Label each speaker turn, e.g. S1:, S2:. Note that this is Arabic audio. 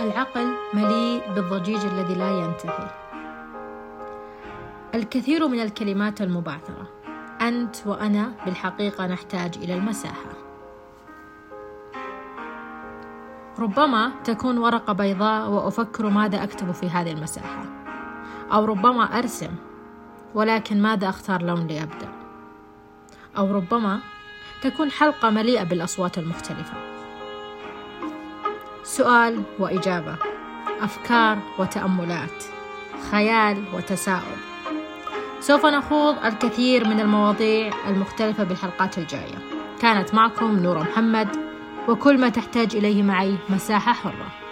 S1: العقل مليء بالضجيج الذي لا ينتهي. الكثير من الكلمات المبعثرة. أنت وأنا بالحقيقة نحتاج إلى المساحة. ربما تكون ورقة بيضاء وأفكر ماذا أكتب في هذه المساحة. أو ربما أرسم ولكن ماذا أختار لون لأبدأ؟ أو ربما تكون حلقة مليئة بالأصوات المختلفة. سؤال وإجابة. أفكار وتأملات. خيال وتساؤل. سوف نخوض الكثير من المواضيع المختلفة بالحلقات الجاية. كانت معكم نورة محمد وكل ما تحتاج إليه معي مساحة حرة.